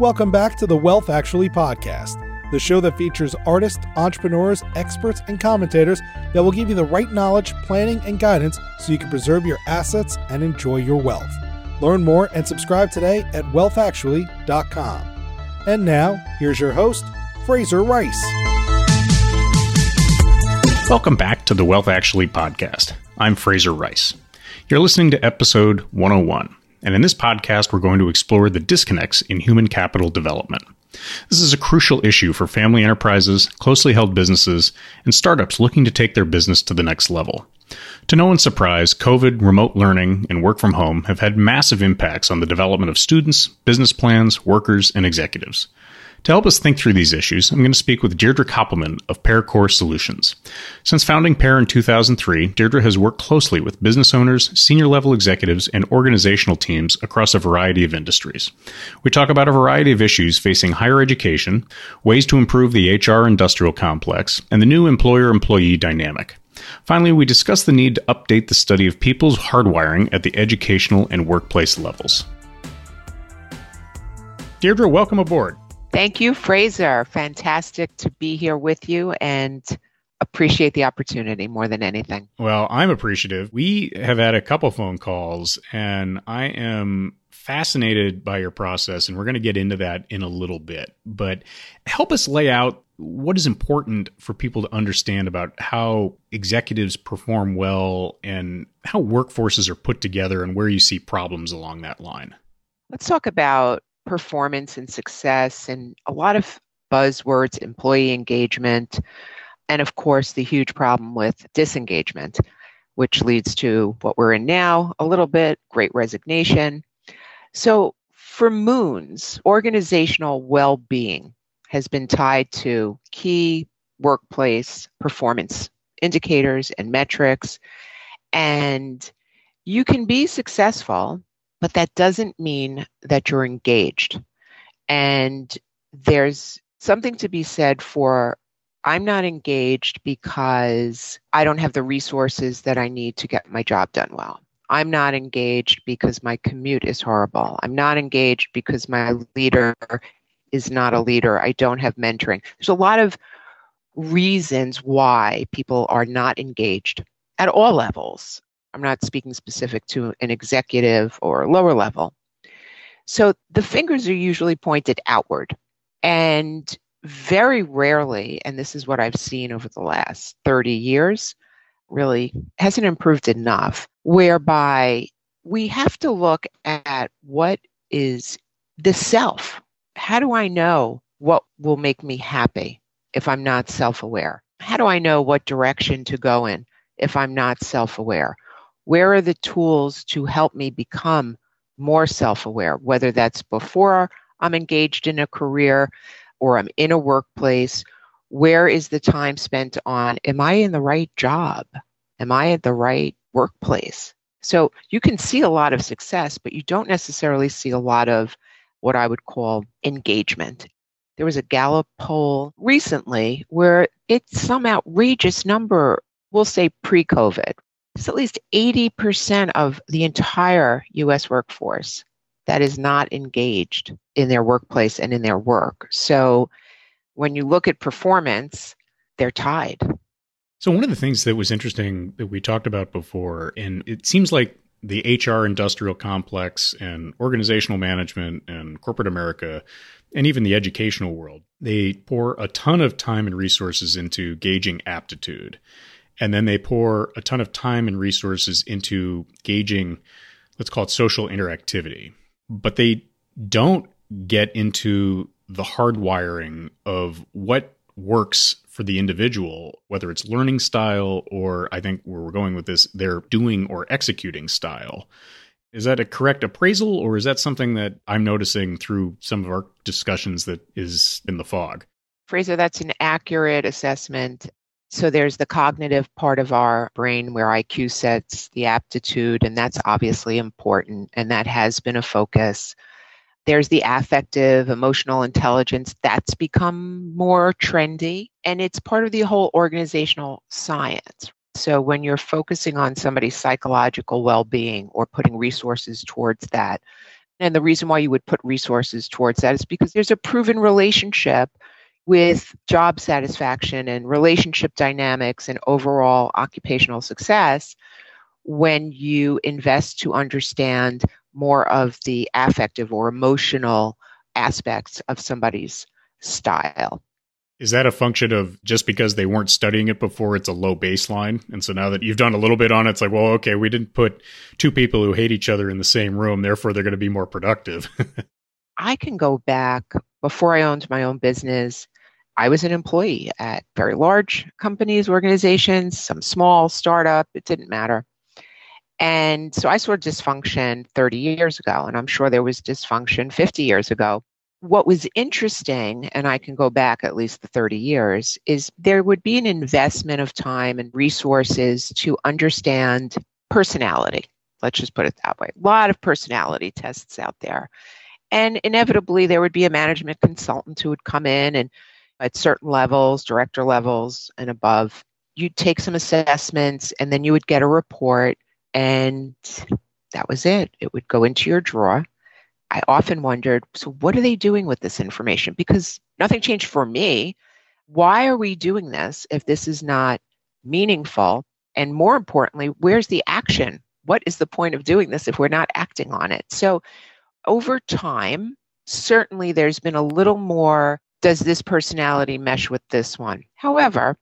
Welcome back to the Wealth Actually podcast, the show that features artists, entrepreneurs, experts, and commentators that will give you the right knowledge, planning, and guidance so you can preserve your assets and enjoy your wealth. Learn more and subscribe today at wealthactually.com. And now, here's your host, Fraser Rice. Welcome back to the Wealth Actually podcast. I'm Fraser Rice. You're listening to episode 101. And in this podcast, we're going to explore the disconnects in human capital development. This is a crucial issue for family enterprises, closely held businesses, and startups looking to take their business to the next level. To no one's surprise, COVID, remote learning, and work from home have had massive impacts on the development of students, business plans, workers, and executives. To help us think through these issues, I'm going to speak with Deirdre Koppelman of PearCore Solutions. Since founding Pear in 2003, Deirdre has worked closely with business owners, senior level executives, and organizational teams across a variety of industries. We talk about a variety of issues facing higher education, ways to improve the HR industrial complex, and the new employer employee dynamic. Finally, we discuss the need to update the study of people's hardwiring at the educational and workplace levels. Deirdre, welcome aboard. Thank you, Fraser. Fantastic to be here with you and appreciate the opportunity more than anything. Well, I'm appreciative. We have had a couple phone calls and I am fascinated by your process and we're going to get into that in a little bit. But help us lay out what is important for people to understand about how executives perform well and how workforces are put together and where you see problems along that line. Let's talk about performance and success and a lot of buzzwords, employee engagement, and of course, the huge problem with disengagement, which leads to what we're in now a little bit great resignation. So, for moons, organizational well being has been tied to key workplace performance indicators and metrics. And you can be successful but that doesn't mean that you're engaged. And there's something to be said for I'm not engaged because I don't have the resources that I need to get my job done well. I'm not engaged because my commute is horrible. I'm not engaged because my leader is not a leader. I don't have mentoring. There's a lot of reasons why people are not engaged at all levels. I'm not speaking specific to an executive or lower level. So the fingers are usually pointed outward. And very rarely, and this is what I've seen over the last 30 years, really hasn't improved enough, whereby we have to look at what is the self. How do I know what will make me happy if I'm not self aware? How do I know what direction to go in if I'm not self aware? Where are the tools to help me become more self aware, whether that's before I'm engaged in a career or I'm in a workplace? Where is the time spent on, am I in the right job? Am I at the right workplace? So you can see a lot of success, but you don't necessarily see a lot of what I would call engagement. There was a Gallup poll recently where it's some outrageous number, we'll say pre COVID, it's at least 80% of the entire US workforce that is not engaged in their workplace and in their work. So when you look at performance, they're tied. So, one of the things that was interesting that we talked about before, and it seems like the HR industrial complex and organizational management and corporate America and even the educational world, they pour a ton of time and resources into gauging aptitude and then they pour a ton of time and resources into gauging let's call it social interactivity. But they don't get into the hardwiring of what works for the individual whether it's learning style or i think where we're going with this they're doing or executing style. Is that a correct appraisal or is that something that i'm noticing through some of our discussions that is in the fog? Fraser that's an accurate assessment so there's the cognitive part of our brain where IQ sets the aptitude, and that's obviously important, and that has been a focus. There's the affective, emotional intelligence that's become more trendy, and it's part of the whole organizational science. So when you're focusing on somebody's psychological well being or putting resources towards that, And the reason why you would put resources towards that is because there's a proven relationship with job satisfaction and relationship dynamics and overall occupational success when you invest to understand more of the affective or emotional aspects of somebody's style. Is that a function of just because they weren't studying it before, it's a low baseline? And so now that you've done a little bit on it, it's like, well, okay, we didn't put two people who hate each other in the same room, therefore they're going to be more productive. I can go back before I owned my own business. I was an employee at very large companies, organizations, some small startup, it didn't matter. And so I saw dysfunction 30 years ago, and I'm sure there was dysfunction 50 years ago what was interesting, and I can go back at least the 30 years, is there would be an investment of time and resources to understand personality. Let's just put it that way. A lot of personality tests out there. And inevitably, there would be a management consultant who would come in and at certain levels, director levels and above, you'd take some assessments and then you would get a report, and that was it. It would go into your drawer I often wondered so, what are they doing with this information? Because nothing changed for me. Why are we doing this if this is not meaningful? And more importantly, where's the action? What is the point of doing this if we're not acting on it? So, over time, certainly there's been a little more does this personality mesh with this one? However,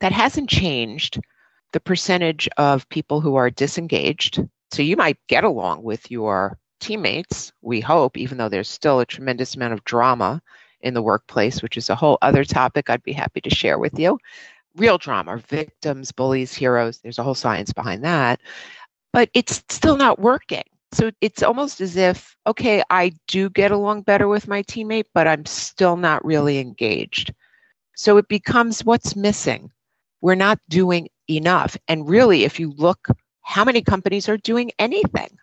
that hasn't changed the percentage of people who are disengaged. So you might get along with your teammates, we hope, even though there's still a tremendous amount of drama in the workplace, which is a whole other topic I'd be happy to share with you. Real drama, victims, bullies, heroes, there's a whole science behind that. But it's still not working. So it's almost as if, okay, I do get along better with my teammate, but I'm still not really engaged. So it becomes what's missing. We're not doing enough. And really, if you look, how many companies are doing anything?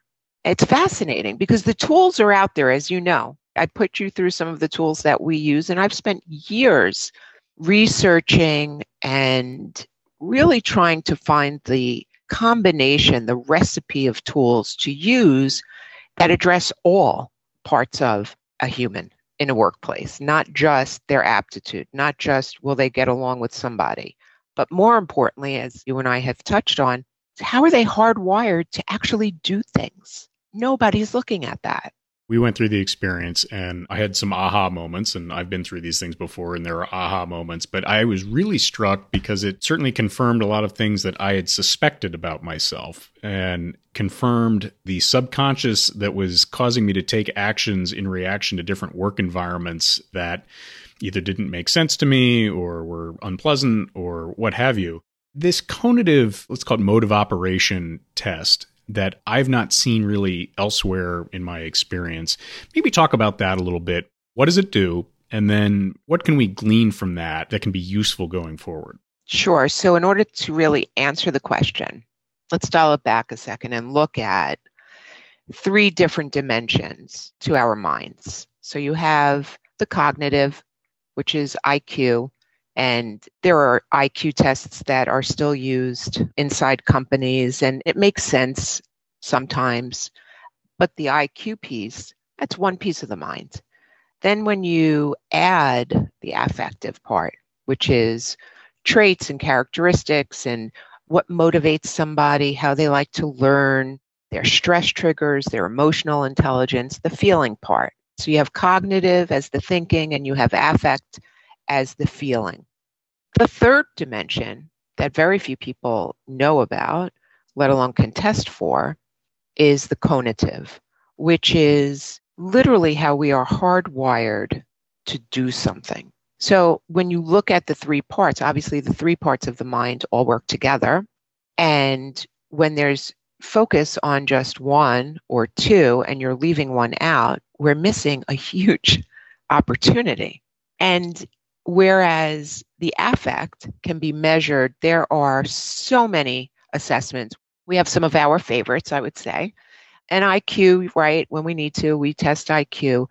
It's fascinating because the tools are out there, as you know. I put you through some of the tools that we use, and I've spent years researching and really trying to find the combination, the recipe of tools to use that address all parts of a human in a workplace, not just their aptitude, not just will they get along with somebody, but more importantly, as you and I have touched on, how are they hardwired to actually do things? nobody's looking at that. We went through the experience and I had some aha moments, and I've been through these things before, and there are aha moments. But I was really struck because it certainly confirmed a lot of things that I had suspected about myself and confirmed the subconscious that was causing me to take actions in reaction to different work environments that either didn't make sense to me or were unpleasant or what have you. This conative, let's call it mode of operation test, that I've not seen really elsewhere in my experience. Maybe talk about that a little bit. What does it do? And then what can we glean from that that can be useful going forward? Sure. So, in order to really answer the question, let's dial it back a second and look at three different dimensions to our minds. So, you have the cognitive, which is IQ, and there are IQ tests that are still used inside companies, and it makes sense sometimes. But the IQ piece, that's one piece of the mind. Then, when you add the affective part, which is traits and characteristics and what motivates somebody, how they like to learn, their stress triggers, their emotional intelligence, the feeling part. So you have cognitive as the thinking, and you have affect as the feeling. The third dimension that very few people know about, let alone contest for, is the conative, which is literally how we are hardwired to do something. So when you look at the three parts, obviously the three parts of the mind all work together. And when there's focus on just one or two and you're leaving one out, we're missing a huge opportunity. And whereas the affect can be measured, there are so many assessments. We have some of our favorites, I would say. And IQ, right? When we need to, we test IQ.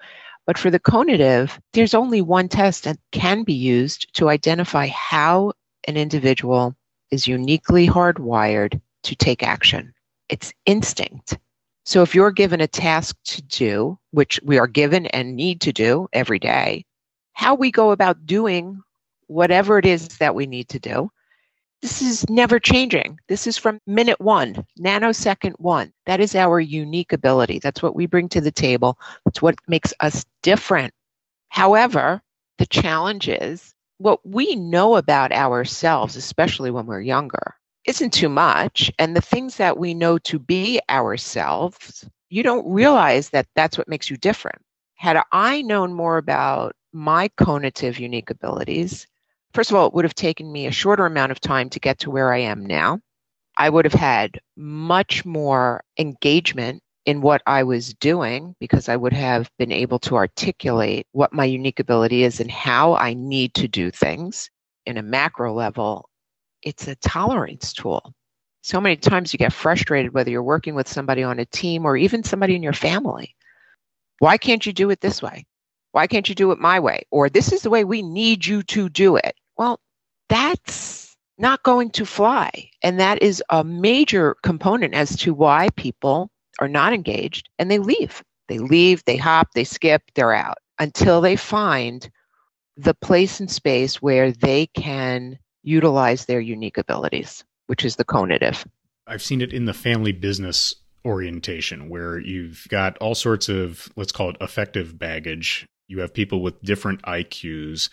But for the conative, there's only one test that can be used to identify how an individual is uniquely hardwired to take action. It's instinct. So if you're given a task to do, which we are given and need to do every day, how we go about doing whatever it is that we need to do, this is never changing. This is from minute one, nanosecond one. That is our unique ability. That's what we bring to the table. That's what makes us different. However, the challenge is what we know about ourselves, especially when we're younger, isn't too much. And the things that we know to be ourselves, you don't realize that that's what makes you different. Had I known more about my conative unique abilities, first of all, it would have taken me a shorter amount of time to get to where I am now. I would have had much more engagement in what I was doing because I would have been able to articulate what my unique ability is and how I need to do things in a macro level it's a tolerance tool. So many times you get frustrated whether you're working with somebody on a team or even somebody in your family. Why can't you do it this way? Why can't you do it my way? Or this is the way we need you to do it. Well, that's not going to fly. And that is a major component as to why people are not engaged and they leave. They leave, they hop, they skip, they're out until they find the place and space where they can utilize their unique abilities, which is the conative. I've seen it in the family business orientation where you've got all sorts of, let's call it affective baggage. You have people with different IQs.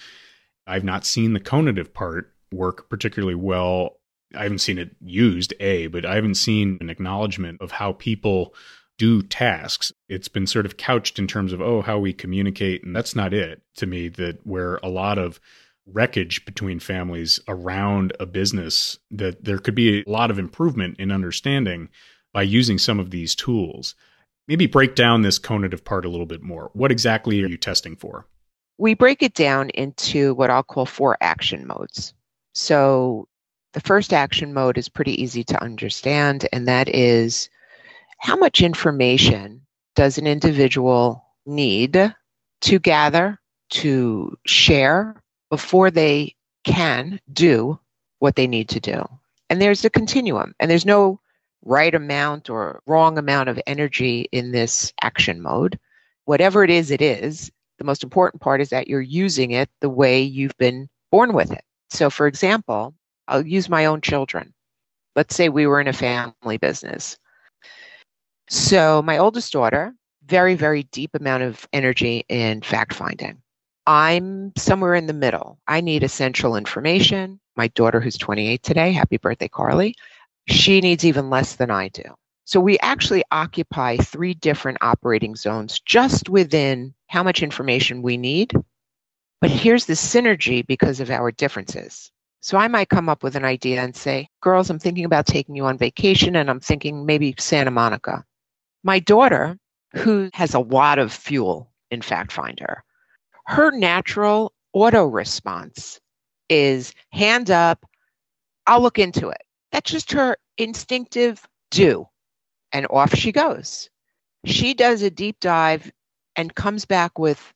I've not seen the conative part work particularly well. I haven't seen it used, A, but I haven't seen an acknowledgement of how people do tasks. It's been sort of couched in terms of, oh, how we communicate. And that's not it to me, that where a lot of wreckage between families around a business that there could be a lot of improvement in understanding by using some of these tools. Maybe break down this conative part a little bit more. What exactly are you testing for? We break it down into what I'll call four action modes. So the first action mode is pretty easy to understand, and that is how much information does an individual need to gather, to share, before they can do what they need to do. And there's a continuum, and there's no right amount or wrong amount of energy in this action mode. Whatever it is, it is. The most important part is that you're using it the way you've been born with it. So, for example, I'll use my own children. Let's say we were in a family business. So, my oldest daughter, very, very deep amount of energy in fact finding. I'm somewhere in the middle. I need essential information. My daughter, who's 28 today, happy birthday, Carly, she needs even less than I do. So we actually occupy three different operating zones just within how much information we need. But here's the synergy because of our differences. So I might come up with an idea and say, girls, I'm thinking about taking you on vacation and I'm thinking maybe Santa Monica. My daughter, who has a lot of fuel in Fact Finder, her natural auto response is hand up, I'll look into it. That's just her instinctive do. And off she goes. She does a deep dive and comes back with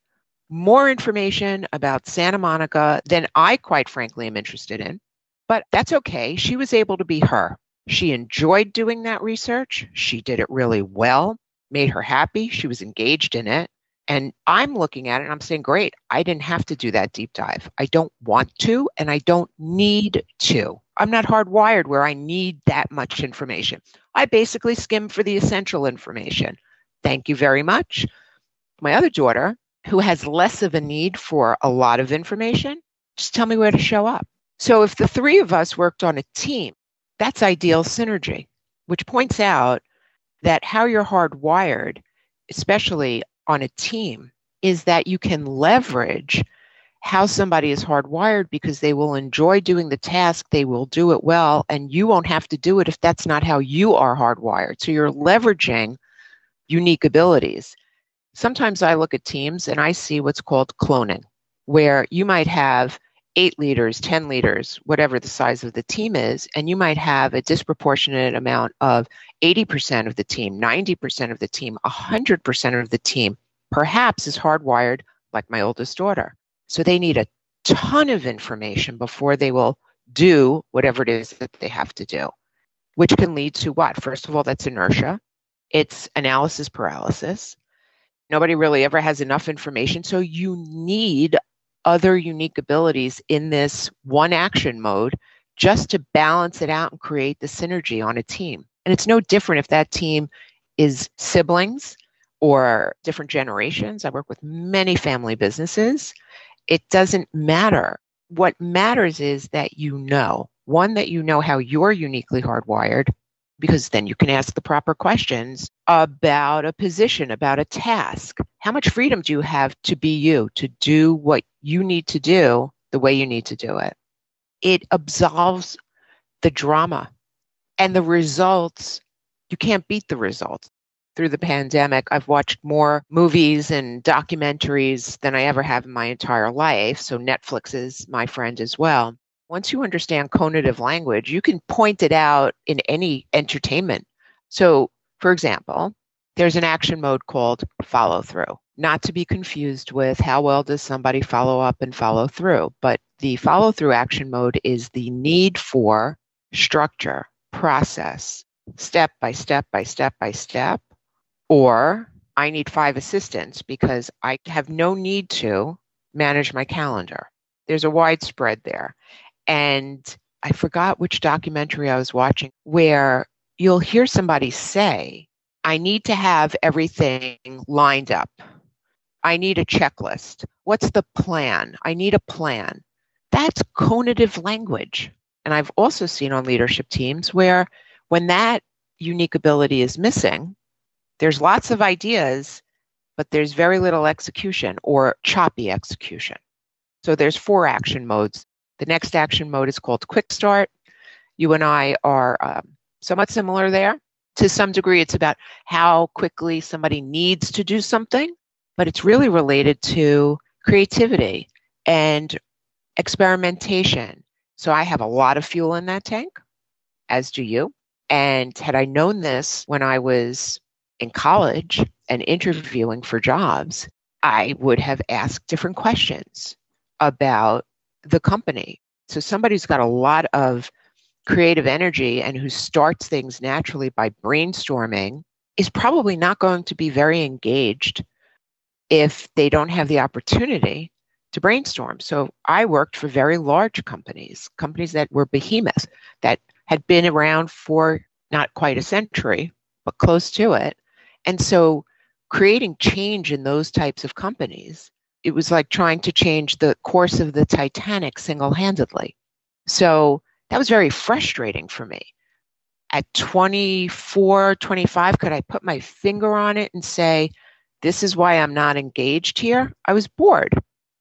more information about Santa Monica than I, quite frankly, am interested in. But that's okay. She was able to be her. She enjoyed doing that research. She did it really well, made her happy. She was engaged in it. And I'm looking at it and I'm saying, great, I didn't have to do that deep dive. I don't want to, and I don't need to. I'm not hardwired where I need that much information. I basically skim for the essential information. Thank you very much. My other daughter, who has less of a need for a lot of information, just tell me where to show up. So if the three of us worked on a team, that's ideal synergy, which points out that how you're hardwired, especially on a team is that you can leverage how somebody is hardwired because they will enjoy doing the task, they will do it well, and you won't have to do it if that's not how you are hardwired. So you're leveraging unique abilities. Sometimes I look at teams and I see what's called cloning, where you might have eight leaders, 10 leaders, whatever the size of the team is, and you might have a disproportionate amount of 80% of the team, 90% of the team, 100% of the team, perhaps is hardwired like my oldest daughter. So they need a ton of information before they will do whatever it is that they have to do, which can lead to what? First of all, that's inertia. it's analysis paralysis. Nobody really ever has enough information. So you need other unique abilities in this one action mode just to balance it out and create the synergy on a team. And it's no different if that team is siblings or different generations. I work with many family businesses. It doesn't matter. What matters is that you know one, that you know how you're uniquely hardwired, because then you can ask the proper questions about a position, about a task. How much freedom do you have to be you, to do what you need to do the way you need to do it? It absolves the drama and the results. You can't beat the results. Through the pandemic, I've watched more movies and documentaries than I ever have in my entire life. So Netflix is my friend as well once you understand conative language, you can point it out in any entertainment. So, for example, there's an action mode called follow through, not to be confused with how well does somebody follow up and follow through. But the follow through action mode is the need for structure, process, step by step by step by step, or I need five assistants because I have no need to manage my calendar. There's a widespread there. And I forgot which documentary I was watching where you'll hear somebody say, I need to have everything lined up. I need a checklist. What's the plan? I need a plan. That's conative language. And I've also seen on leadership teams where when that unique ability is missing, there's lots of ideas, but there's very little execution or choppy execution. So there's four action modes the next action mode is called Quick Start. You and I are um, somewhat similar there. To some degree, it's about how quickly somebody needs to do something, but it's really related to creativity and experimentation. So I have a lot of fuel in that tank, as do you. And had I known this when I was in college and interviewing for jobs, I would have asked different questions about the company. So somebody who's got a lot of creative energy and who starts things naturally by brainstorming is probably not going to be very engaged if they don't have the opportunity to brainstorm. So I worked for very large companies, companies that were behemoths that had been around for not quite a century, but close to it. And so creating change in those types of companies it was like trying to change the course of the Titanic single handedly. So that was very frustrating for me. At 24, 25, could I put my finger on it and say, this is why I'm not engaged here? I was bored.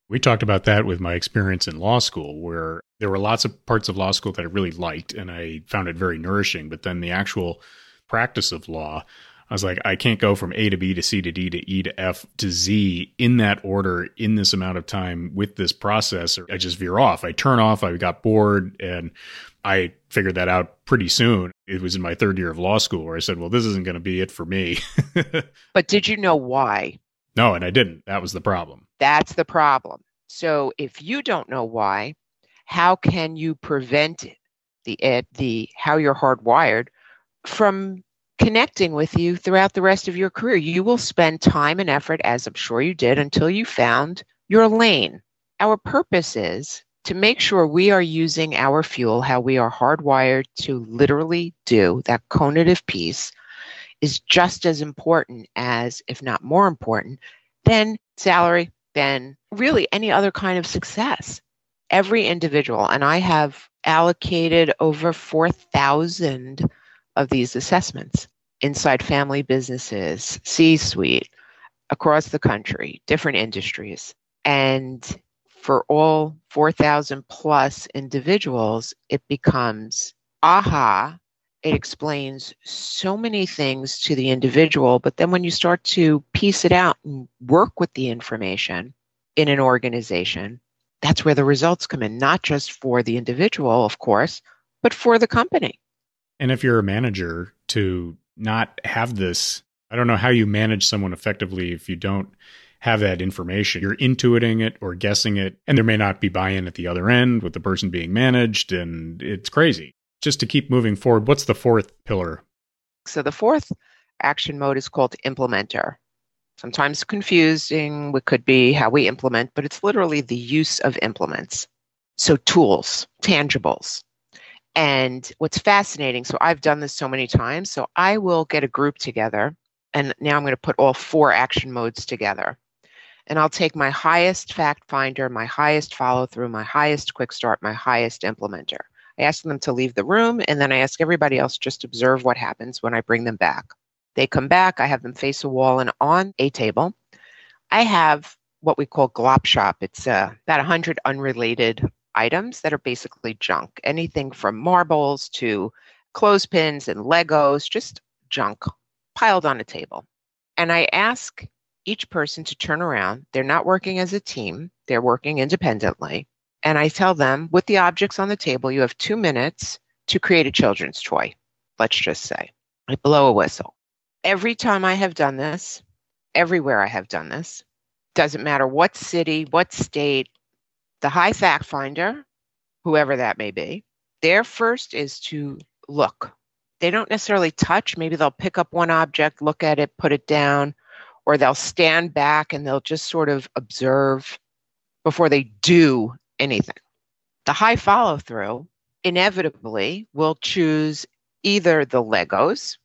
We talked about that with my experience in law school, where there were lots of parts of law school that I really liked and I found it very nourishing. But then the actual practice of law, I was like, I can't go from A to B to C to D to E to F to Z in that order in this amount of time with this process. I just veer off. I turn off. I got bored and I figured that out pretty soon. It was in my third year of law school where I said, well, this isn't going to be it for me. but did you know why? No, and I didn't. That was the problem. That's the problem. So if you don't know why, how can you prevent the the how you're hardwired from connecting with you throughout the rest of your career. You will spend time and effort, as I'm sure you did, until you found your lane. Our purpose is to make sure we are using our fuel, how we are hardwired to literally do that conative piece is just as important as, if not more important, than salary, than really any other kind of success. Every individual, and I have allocated over 4,000 of these assessments inside family businesses, C suite, across the country, different industries. And for all 4,000 plus individuals, it becomes aha. It explains so many things to the individual. But then when you start to piece it out and work with the information in an organization, that's where the results come in, not just for the individual, of course, but for the company. And if you're a manager, to not have this, I don't know how you manage someone effectively if you don't have that information. You're intuiting it or guessing it, and there may not be buy in at the other end with the person being managed, and it's crazy. Just to keep moving forward, what's the fourth pillar? So, the fourth action mode is called implementer. Sometimes confusing, it could be how we implement, but it's literally the use of implements. So, tools, tangibles. And what's fascinating, so I've done this so many times. So, I will get a group together, and now I'm going to put all four action modes together. And I'll take my highest fact finder, my highest follow through, my highest quick start, my highest implementer. I ask them to leave the room, and then I ask everybody else just observe what happens when I bring them back. They come back, I have them face a wall and on a table. I have what we call glop shop. It's uh, about 100 unrelated items that are basically junk. Anything from marbles to clothespins and Legos, just junk piled on a table. And I ask each person to turn around. They're not working as a team, they're working independently. And I tell them with the objects on the table, you have two minutes to create a children's toy, let's just say. I blow a whistle. Every time I have done this, everywhere I have done this, doesn't matter what city, what state, the high fact finder, whoever that may be, their first is to look. They don't necessarily touch. Maybe they'll pick up one object, look at it, put it down, or they'll stand back and they'll just sort of observe before they do anything. The high follow through inevitably will choose either the Legos,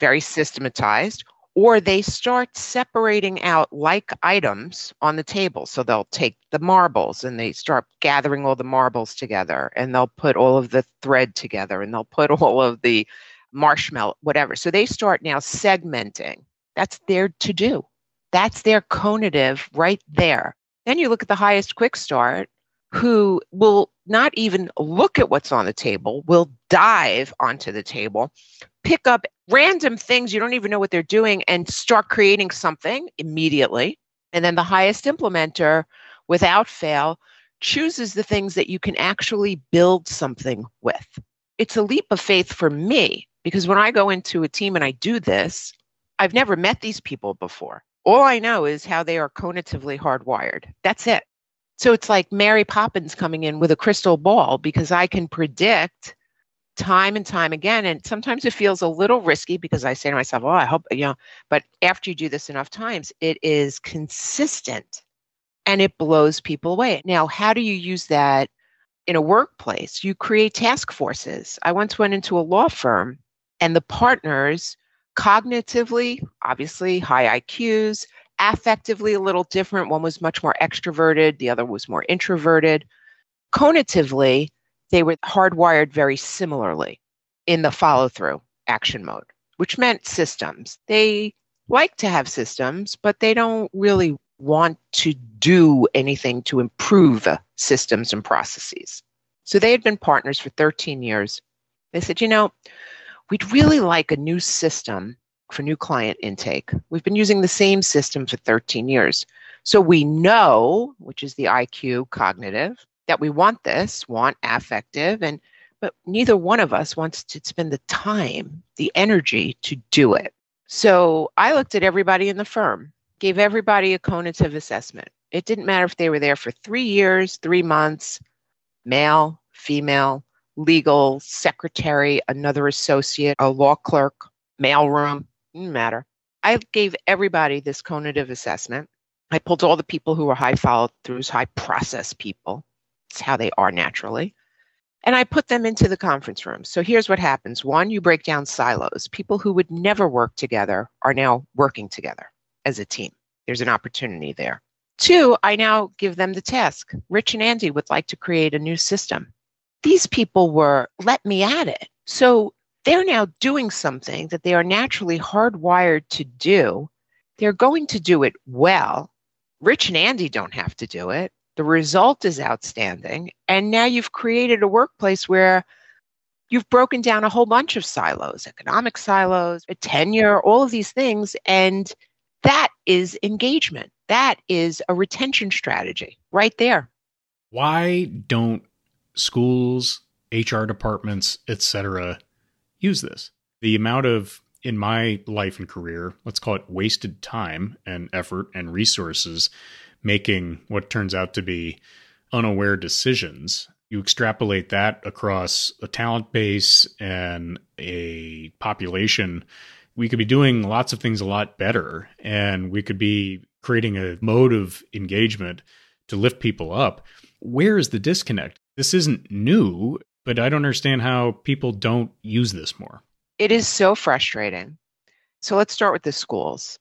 very systematized, or they start separating out like items on the table. So they'll take the marbles and they start gathering all the marbles together and they'll put all of the thread together and they'll put all of the marshmallow, whatever. So they start now segmenting. That's their to do. That's their conative right there. Then you look at the highest quick start who will not even look at what's on the table, will dive onto the table, pick up random things you don't even know what they're doing, and start creating something immediately. And then the highest implementer, without fail, chooses the things that you can actually build something with. It's a leap of faith for me because when I go into a team and I do this, I've never met these people before. All I know is how they are conatively hardwired. That's it. So it's like Mary Poppins coming in with a crystal ball because I can predict time and time again. And sometimes it feels a little risky because I say to myself, oh, I hope, you know, but after you do this enough times, it is consistent and it blows people away. Now, how do you use that in a workplace? You create task forces. I once went into a law firm and the partners, cognitively, obviously high IQs, affectively a little different. One was much more extroverted, the other was more introverted. Conatively, they were hardwired very similarly in the follow through action mode, which meant systems. They like to have systems, but they don't really want to do anything to improve systems and processes. So they had been partners for 13 years. They said, you know, we'd really like a new system for new client intake. We've been using the same system for 13 years. So we know, which is the IQ cognitive, that we want this, want affective, and but neither one of us wants to spend the time, the energy to do it. So I looked at everybody in the firm, gave everybody a conative assessment. It didn't matter if they were there for three years, three months, male, female, legal, secretary, another associate, a law clerk, mailroom, didn't matter. I gave everybody this conative assessment. I pulled all the people who were high follow throughs, high process people. How they are naturally. And I put them into the conference room. So here's what happens one, you break down silos. People who would never work together are now working together as a team. There's an opportunity there. Two, I now give them the task. Rich and Andy would like to create a new system. These people were, let me at it. So they're now doing something that they are naturally hardwired to do. They're going to do it well. Rich and Andy don't have to do it. The result is outstanding. And now you've created a workplace where you've broken down a whole bunch of silos, economic silos, tenure, all of these things. And that is engagement. That is a retention strategy right there. Why don't schools, HR departments, etc., use this. The amount of, in my life and career, let's call it wasted time and effort and resources making what turns out to be unaware decisions. You extrapolate that across a talent base and a population we could be doing lots of things a lot better and we could be creating a mode of engagement to lift people up. Where is the disconnect? This isn't new, but I don't understand how people don't use this more. It is so frustrating. So let's start with the schools.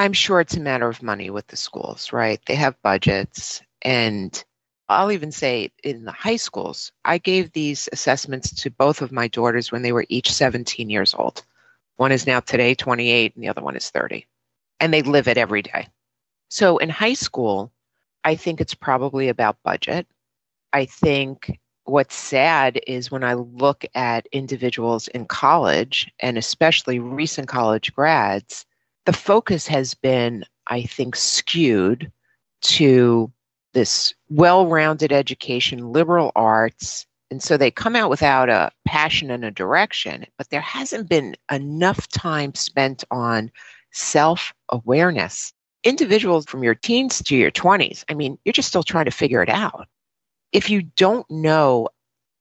I'm sure it's a matter of money with the schools, right? They have budgets. And I'll even say in the high schools, I gave these assessments to both of my daughters when they were each 17 years old. One is now today 28, and the other one is 30. And they live it every day. So in high school, I think it's probably about budget. I think what's sad is when I look at individuals in college and especially recent college grads, the focus has been, I think, skewed to this well rounded education, liberal arts. And so they come out without a passion and a direction, but there hasn't been enough time spent on self awareness. Individuals from your teens to your 20s, I mean, you're just still trying to figure it out. If you don't know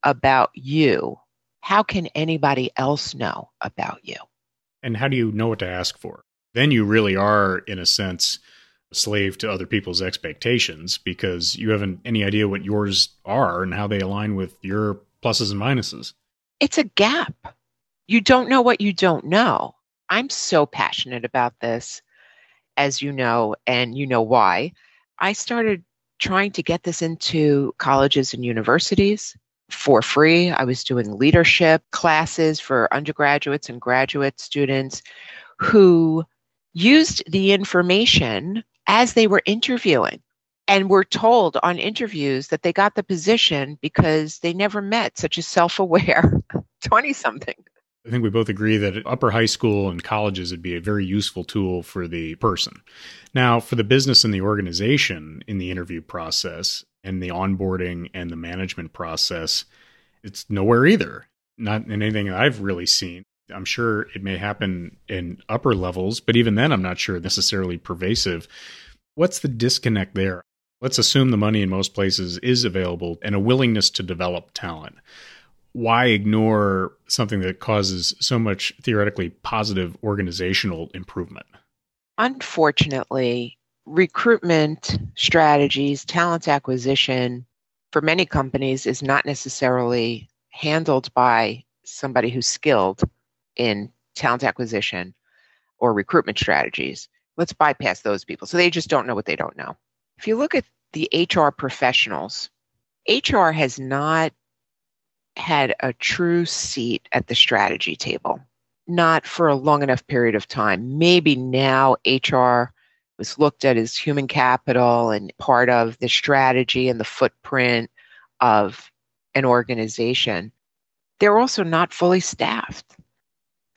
about you, how can anybody else know about you? And how do you know what to ask for? Then you really are, in a sense, a slave to other people's expectations because you haven't any idea what yours are and how they align with your pluses and minuses. It's a gap. You don't know what you don't know. I'm so passionate about this, as you know, and you know why. I started trying to get this into colleges and universities for free. I was doing leadership classes for undergraduates and graduate students who used the information as they were interviewing and were told on interviews that they got the position because they never met such a self aware 20 something. I think we both agree that upper high school and colleges would be a very useful tool for the person. Now, for the business and the organization in the interview process and the onboarding and the management process, it's nowhere either. Not in anything that I've really seen. I'm sure it may happen in upper levels, but even then, I'm not sure necessarily pervasive. What's the disconnect there? Let's assume the money in most places is available and a willingness to develop talent. Why ignore something that causes so much theoretically positive organizational improvement? Unfortunately, recruitment strategies, talent acquisition for many companies is not necessarily handled by somebody who's skilled in talent acquisition or recruitment strategies. Let's bypass those people. So they just don't know what they don't know. If you look at the HR professionals, HR has not had a true seat at the strategy table, not for a long enough period of time. Maybe now HR was looked at as human capital and part of the strategy and the footprint of an organization. They're also not fully staffed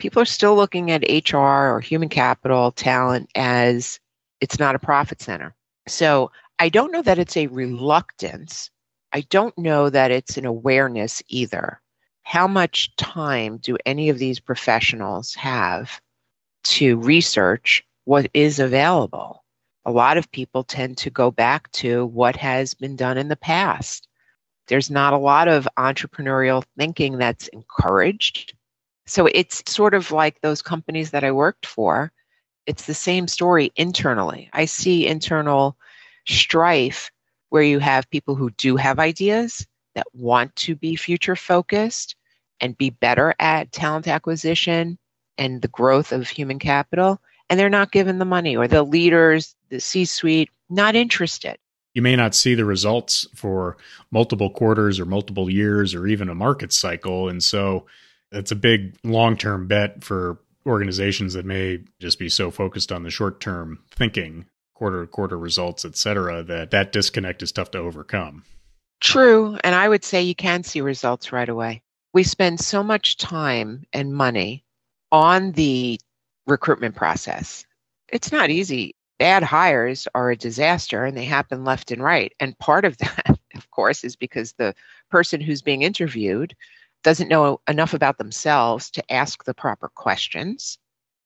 people are still looking at HR or human capital talent as it's not a profit center. So I don't know that it's a reluctance. I don't know that it's an awareness either. How much time do any of these professionals have to research what is available? A lot of people tend to go back to what has been done in the past. There's not a lot of entrepreneurial thinking that's encouraged. So it's sort of like those companies that I worked for. It's the same story internally. I see internal strife where you have people who do have ideas that want to be future focused and be better at talent acquisition and the growth of human capital, and they're not given the money, or the leaders, the C suite, not interested. You may not see the results for multiple quarters or multiple years or even a market cycle. And so it's a big long term bet for organizations that may just be so focused on the short term thinking, quarter to quarter results, et cetera, that that disconnect is tough to overcome. True. And I would say you can see results right away. We spend so much time and money on the recruitment process. It's not easy. Bad hires are a disaster and they happen left and right. And part of that, of course, is because the person who's being interviewed doesn't know enough about themselves to ask the proper questions.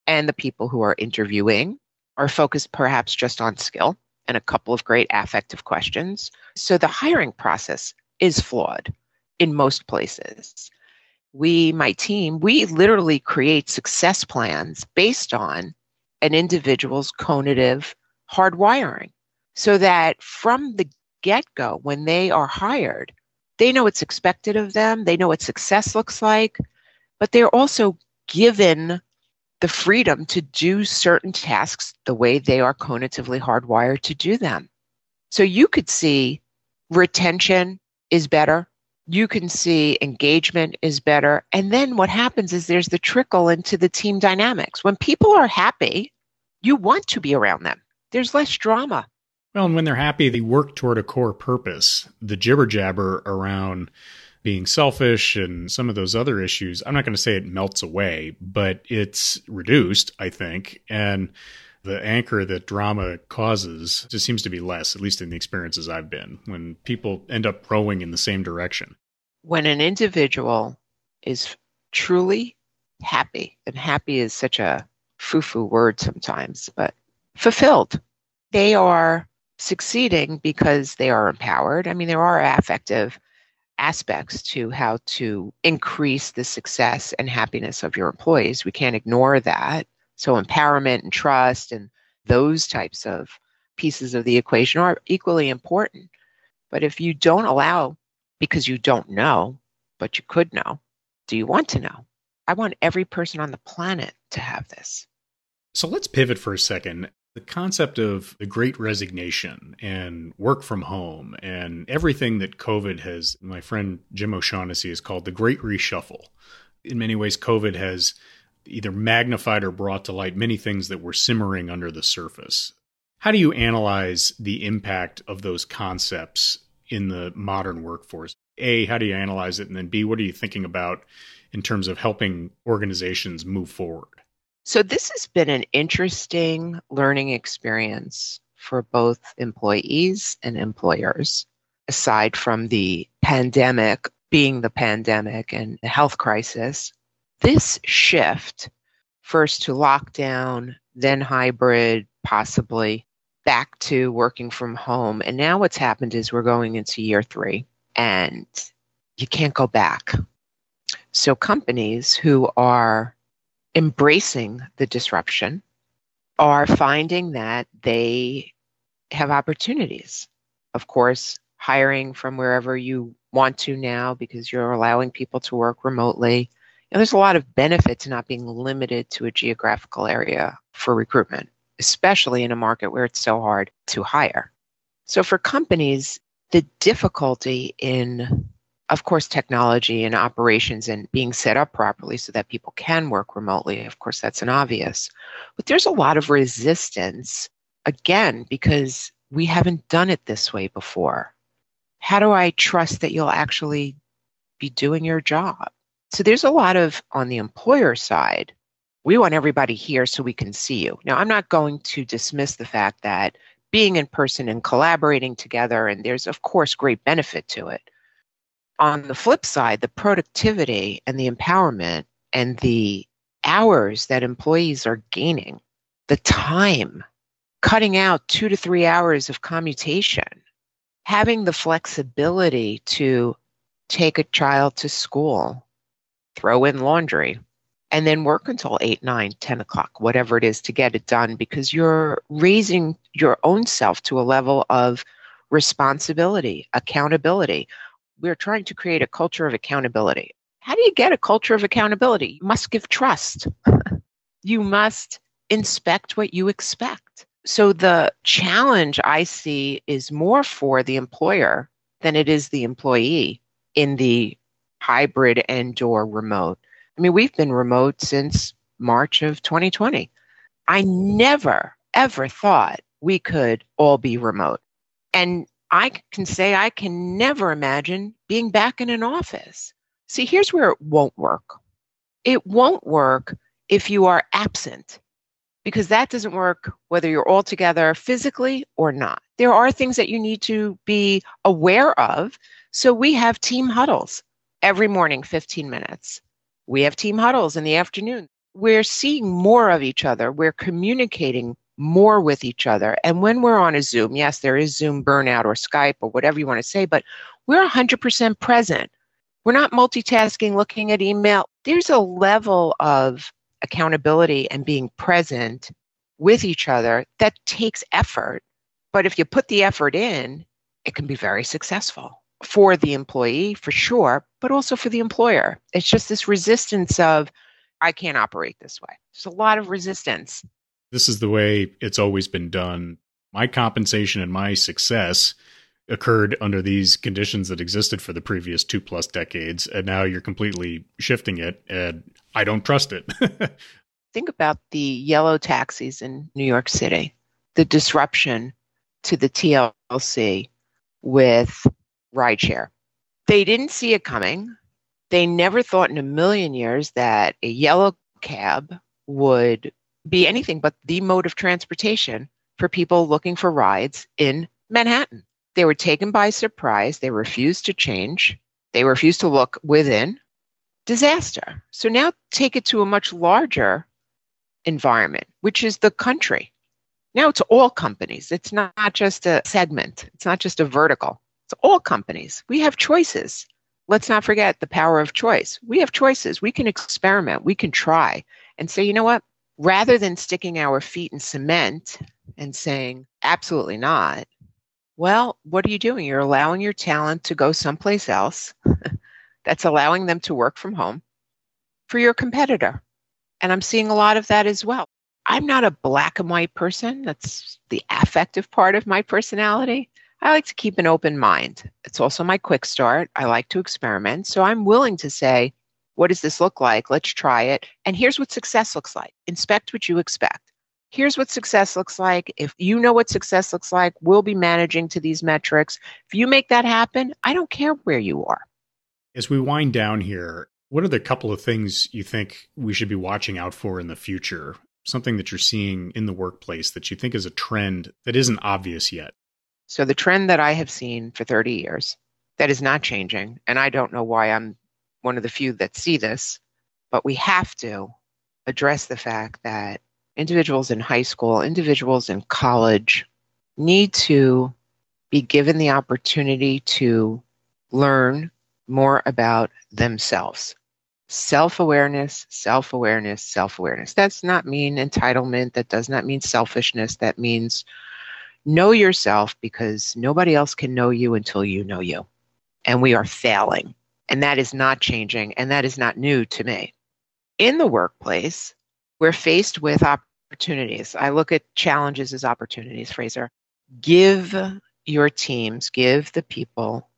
And the people who are interviewing are focused perhaps just on skill and a couple of great affective questions. So the hiring process is flawed in most places. we, my team, we literally create success plans based on an individual's conative hardwiring so that from the get go, when they are hired, they know what's expected of them, they know what success looks like, but they're also given the freedom to do certain tasks the way they are conatively hardwired to do them. So you could see retention is better. You can see engagement is better. And then what happens is there's the trickle into the team dynamics. When people are happy, you want to be around them. There's less drama. Well, and when they're happy, they work toward a core purpose. The jibber jabber around being selfish and some of those other issues, I'm not going to say it melts away, but it's reduced, I think. And the anchor that drama causes just seems to be less, at least in the experiences I've been, when people end up rowing in the same direction. When an individual is truly happy, and happy is such a foo foo word sometimes, but fulfilled, they are succeeding because they are empowered. I mean, there are affective aspects to how to increase the success and happiness of your employees. We can't ignore that. So, empowerment and trust and those types of pieces of the equation are equally important. But if you don't allow, because you don't know, but you could know, do you want to know? I want every person on the planet to have this. So let's pivot for a second the concept of the great resignation and work from home and everything that COVID has, my friend Jim O'Shaughnessy has called the great reshuffle. In many ways, COVID has either magnified or brought to light many things that were simmering under the surface. How do you analyze the impact of those concepts in the modern workforce? A, how do you analyze it? And then B, what are you thinking about in terms of helping organizations move forward? So, this has been an interesting learning experience for both employees and employers, aside from the pandemic being the pandemic and the health crisis. This shift, first to lockdown, then hybrid, possibly back to working from home. And now what's happened is we're going into year three and you can't go back. So, companies who are embracing the disruption are finding that they have opportunities. Of course, hiring from wherever you want to now because you're allowing people to work remotely. And there's a lot of benefit to not being limited to a geographical area for recruitment, especially in a market where it's so hard to hire. So for companies, the difficulty in of course, technology and operations and being set up properly so that people can work remotely. Of course, that's an obvious. But there's a lot of resistance, again, because we haven't done it this way before. How do I trust that you'll actually be doing your job? So there's a lot of, on the employer side, we want everybody here so we can see you. Now, I'm not going to dismiss the fact that being in person and collaborating together, and there's, of course, great benefit to it on the flip side, the productivity and the empowerment and the hours that employees are gaining, the time, cutting out two to three hours of commutation, having the flexibility to take a child to school, throw in laundry, and then work until 8, 9, 10 o'clock, whatever it is to get it done, because you're raising your own self to a level of responsibility, accountability we're trying to create a culture of accountability. How do you get a culture of accountability? You must give trust. you must inspect what you expect. So the challenge I see is more for the employer than it is the employee in the hybrid and or remote. I mean, we've been remote since March of 2020. I never ever thought we could all be remote. And I can say I can never imagine being back in an office. See, here's where it won't work it won't work if you are absent, because that doesn't work whether you're all together physically or not. There are things that you need to be aware of. So we have team huddles every morning, 15 minutes. We have team huddles in the afternoon. We're seeing more of each other. We're communicating more with each other. And when we're on a Zoom, yes, there is Zoom burnout or Skype or whatever you want to say, but we're 100% present. We're not multitasking, looking at email. There's a level of accountability and being present with each other that takes effort. But if you put the effort in, it can be very successful for the employee, for sure, but also for the employer. It's just this resistance of, I can't operate this way. There's a lot of resistance. This is the way it's always been done. My compensation and my success occurred under these conditions that existed for the previous two plus decades. And now you're completely shifting it. And I don't trust it. Think about the yellow taxis in New York City, the disruption to the TLC with rideshare. They didn't see it coming. They never thought in a million years that a yellow cab would be anything but the mode of transportation for people looking for rides in Manhattan. They were taken by surprise. They refused to change. They refused to look within. Disaster. So now take it to a much larger environment, which is the country. Now it's all companies. It's not just a segment, it's not just a vertical. It's all companies. We have choices. Let's not forget the power of choice. We have choices. We can experiment. We can try and say, you know what? Rather than sticking our feet in cement and saying, absolutely not, well, what are you doing? You're allowing your talent to go someplace else. That's allowing them to work from home for your competitor. And I'm seeing a lot of that as well. I'm not a black and white person. That's the affective part of my personality. I like to keep an open mind. It's also my quick start. I like to experiment. So I'm willing to say, what does this look like? Let's try it. And here's what success looks like. Inspect what you expect. Here's what success looks like. If you know what success looks like, we'll be managing to these metrics. If you make that happen, I don't care where you are. As we wind down here, what are the couple of things you think we should be watching out for in the future? Something that you're seeing in the workplace that you think is a trend that isn't obvious yet? So, the trend that I have seen for 30 years that is not changing, and I don't know why I'm one of the few that see this, but we have to address the fact that individuals in high school, individuals in college need to be given the opportunity to learn more about themselves. Self awareness, self awareness, self awareness. That's not mean entitlement. That does not mean selfishness. That means know yourself because nobody else can know you until you know you. And we are failing. And that is not changing. And that is not new to me. In the workplace, we're faced with opportunities. I look at challenges as opportunities, Fraser. Give your teams, give the people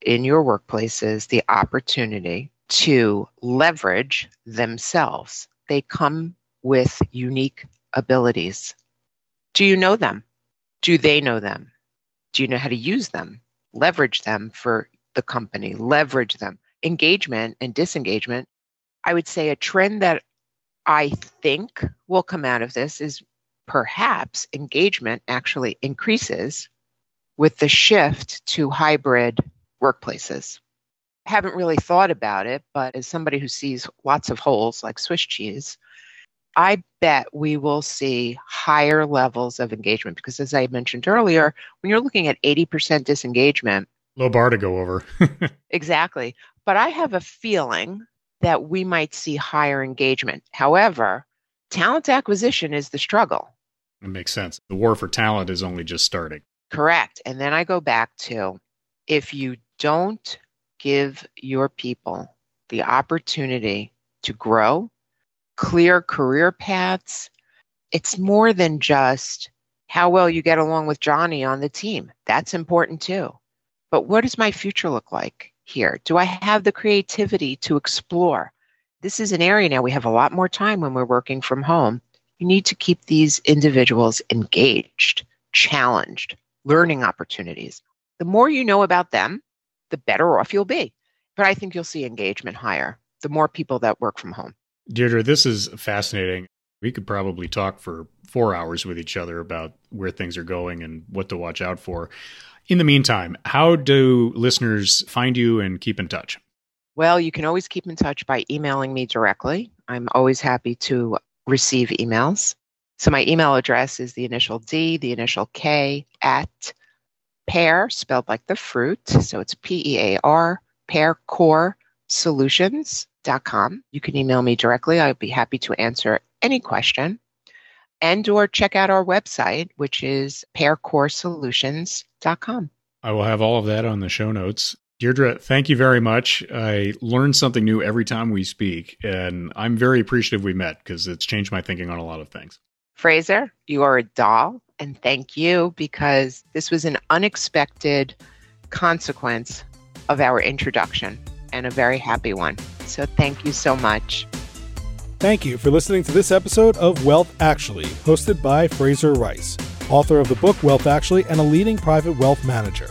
in your workplaces the opportunity to leverage themselves. They come with unique abilities. Do you know them? Do they know them? Do you know how to use them? Leverage them for the company, leverage them. Engagement and disengagement. I would say a trend that I think will come out of this is perhaps engagement actually increases with the shift to hybrid workplaces. I haven't really thought about it, but as somebody who sees lots of holes like Swiss cheese, I bet we will see higher levels of engagement because, as I mentioned earlier, when you're looking at 80% disengagement, low bar to go over. exactly. But I have a feeling that we might see higher engagement. However, talent acquisition is the struggle. It makes sense. The war for talent is only just starting. Correct. And then I go back to if you don't give your people the opportunity to grow, clear career paths, it's more than just how well you get along with Johnny on the team. That's important too. But what does my future look like? here? Do I have the creativity to explore? This is an area now we have a lot more time when we're working from home. You need to keep these individuals engaged, challenged, learning opportunities. The more you know about them, the better off you'll be. But I think you'll see engagement higher the more people that work from home. Deirdre, this is fascinating. We could probably talk for four hours with each other about where things are going and what to watch out for. In the meantime, how do listeners find you and keep in touch? Well, you can always keep in touch by emailing me directly. I'm always happy to receive emails. So my email address is the initial D, the initial K at pear, spelled like the fruit. So it's P E A R, pearcore pearcoresolutions.com. You can email me directly. I'd be happy to answer any question. And or check out our website, which is pearcoresolutions.com. I will have all of that on the show notes. Deirdre, thank you very much. I learn something new every time we speak, and I'm very appreciative we met because it's changed my thinking on a lot of things. Fraser, you are a doll, and thank you because this was an unexpected consequence of our introduction and a very happy one. So thank you so much. Thank you for listening to this episode of Wealth Actually, hosted by Fraser Rice, author of the book Wealth Actually and a leading private wealth manager.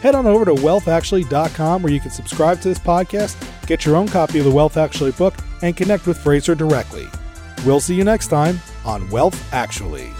Head on over to wealthactually.com where you can subscribe to this podcast, get your own copy of the Wealth Actually book, and connect with Fraser directly. We'll see you next time on Wealth Actually.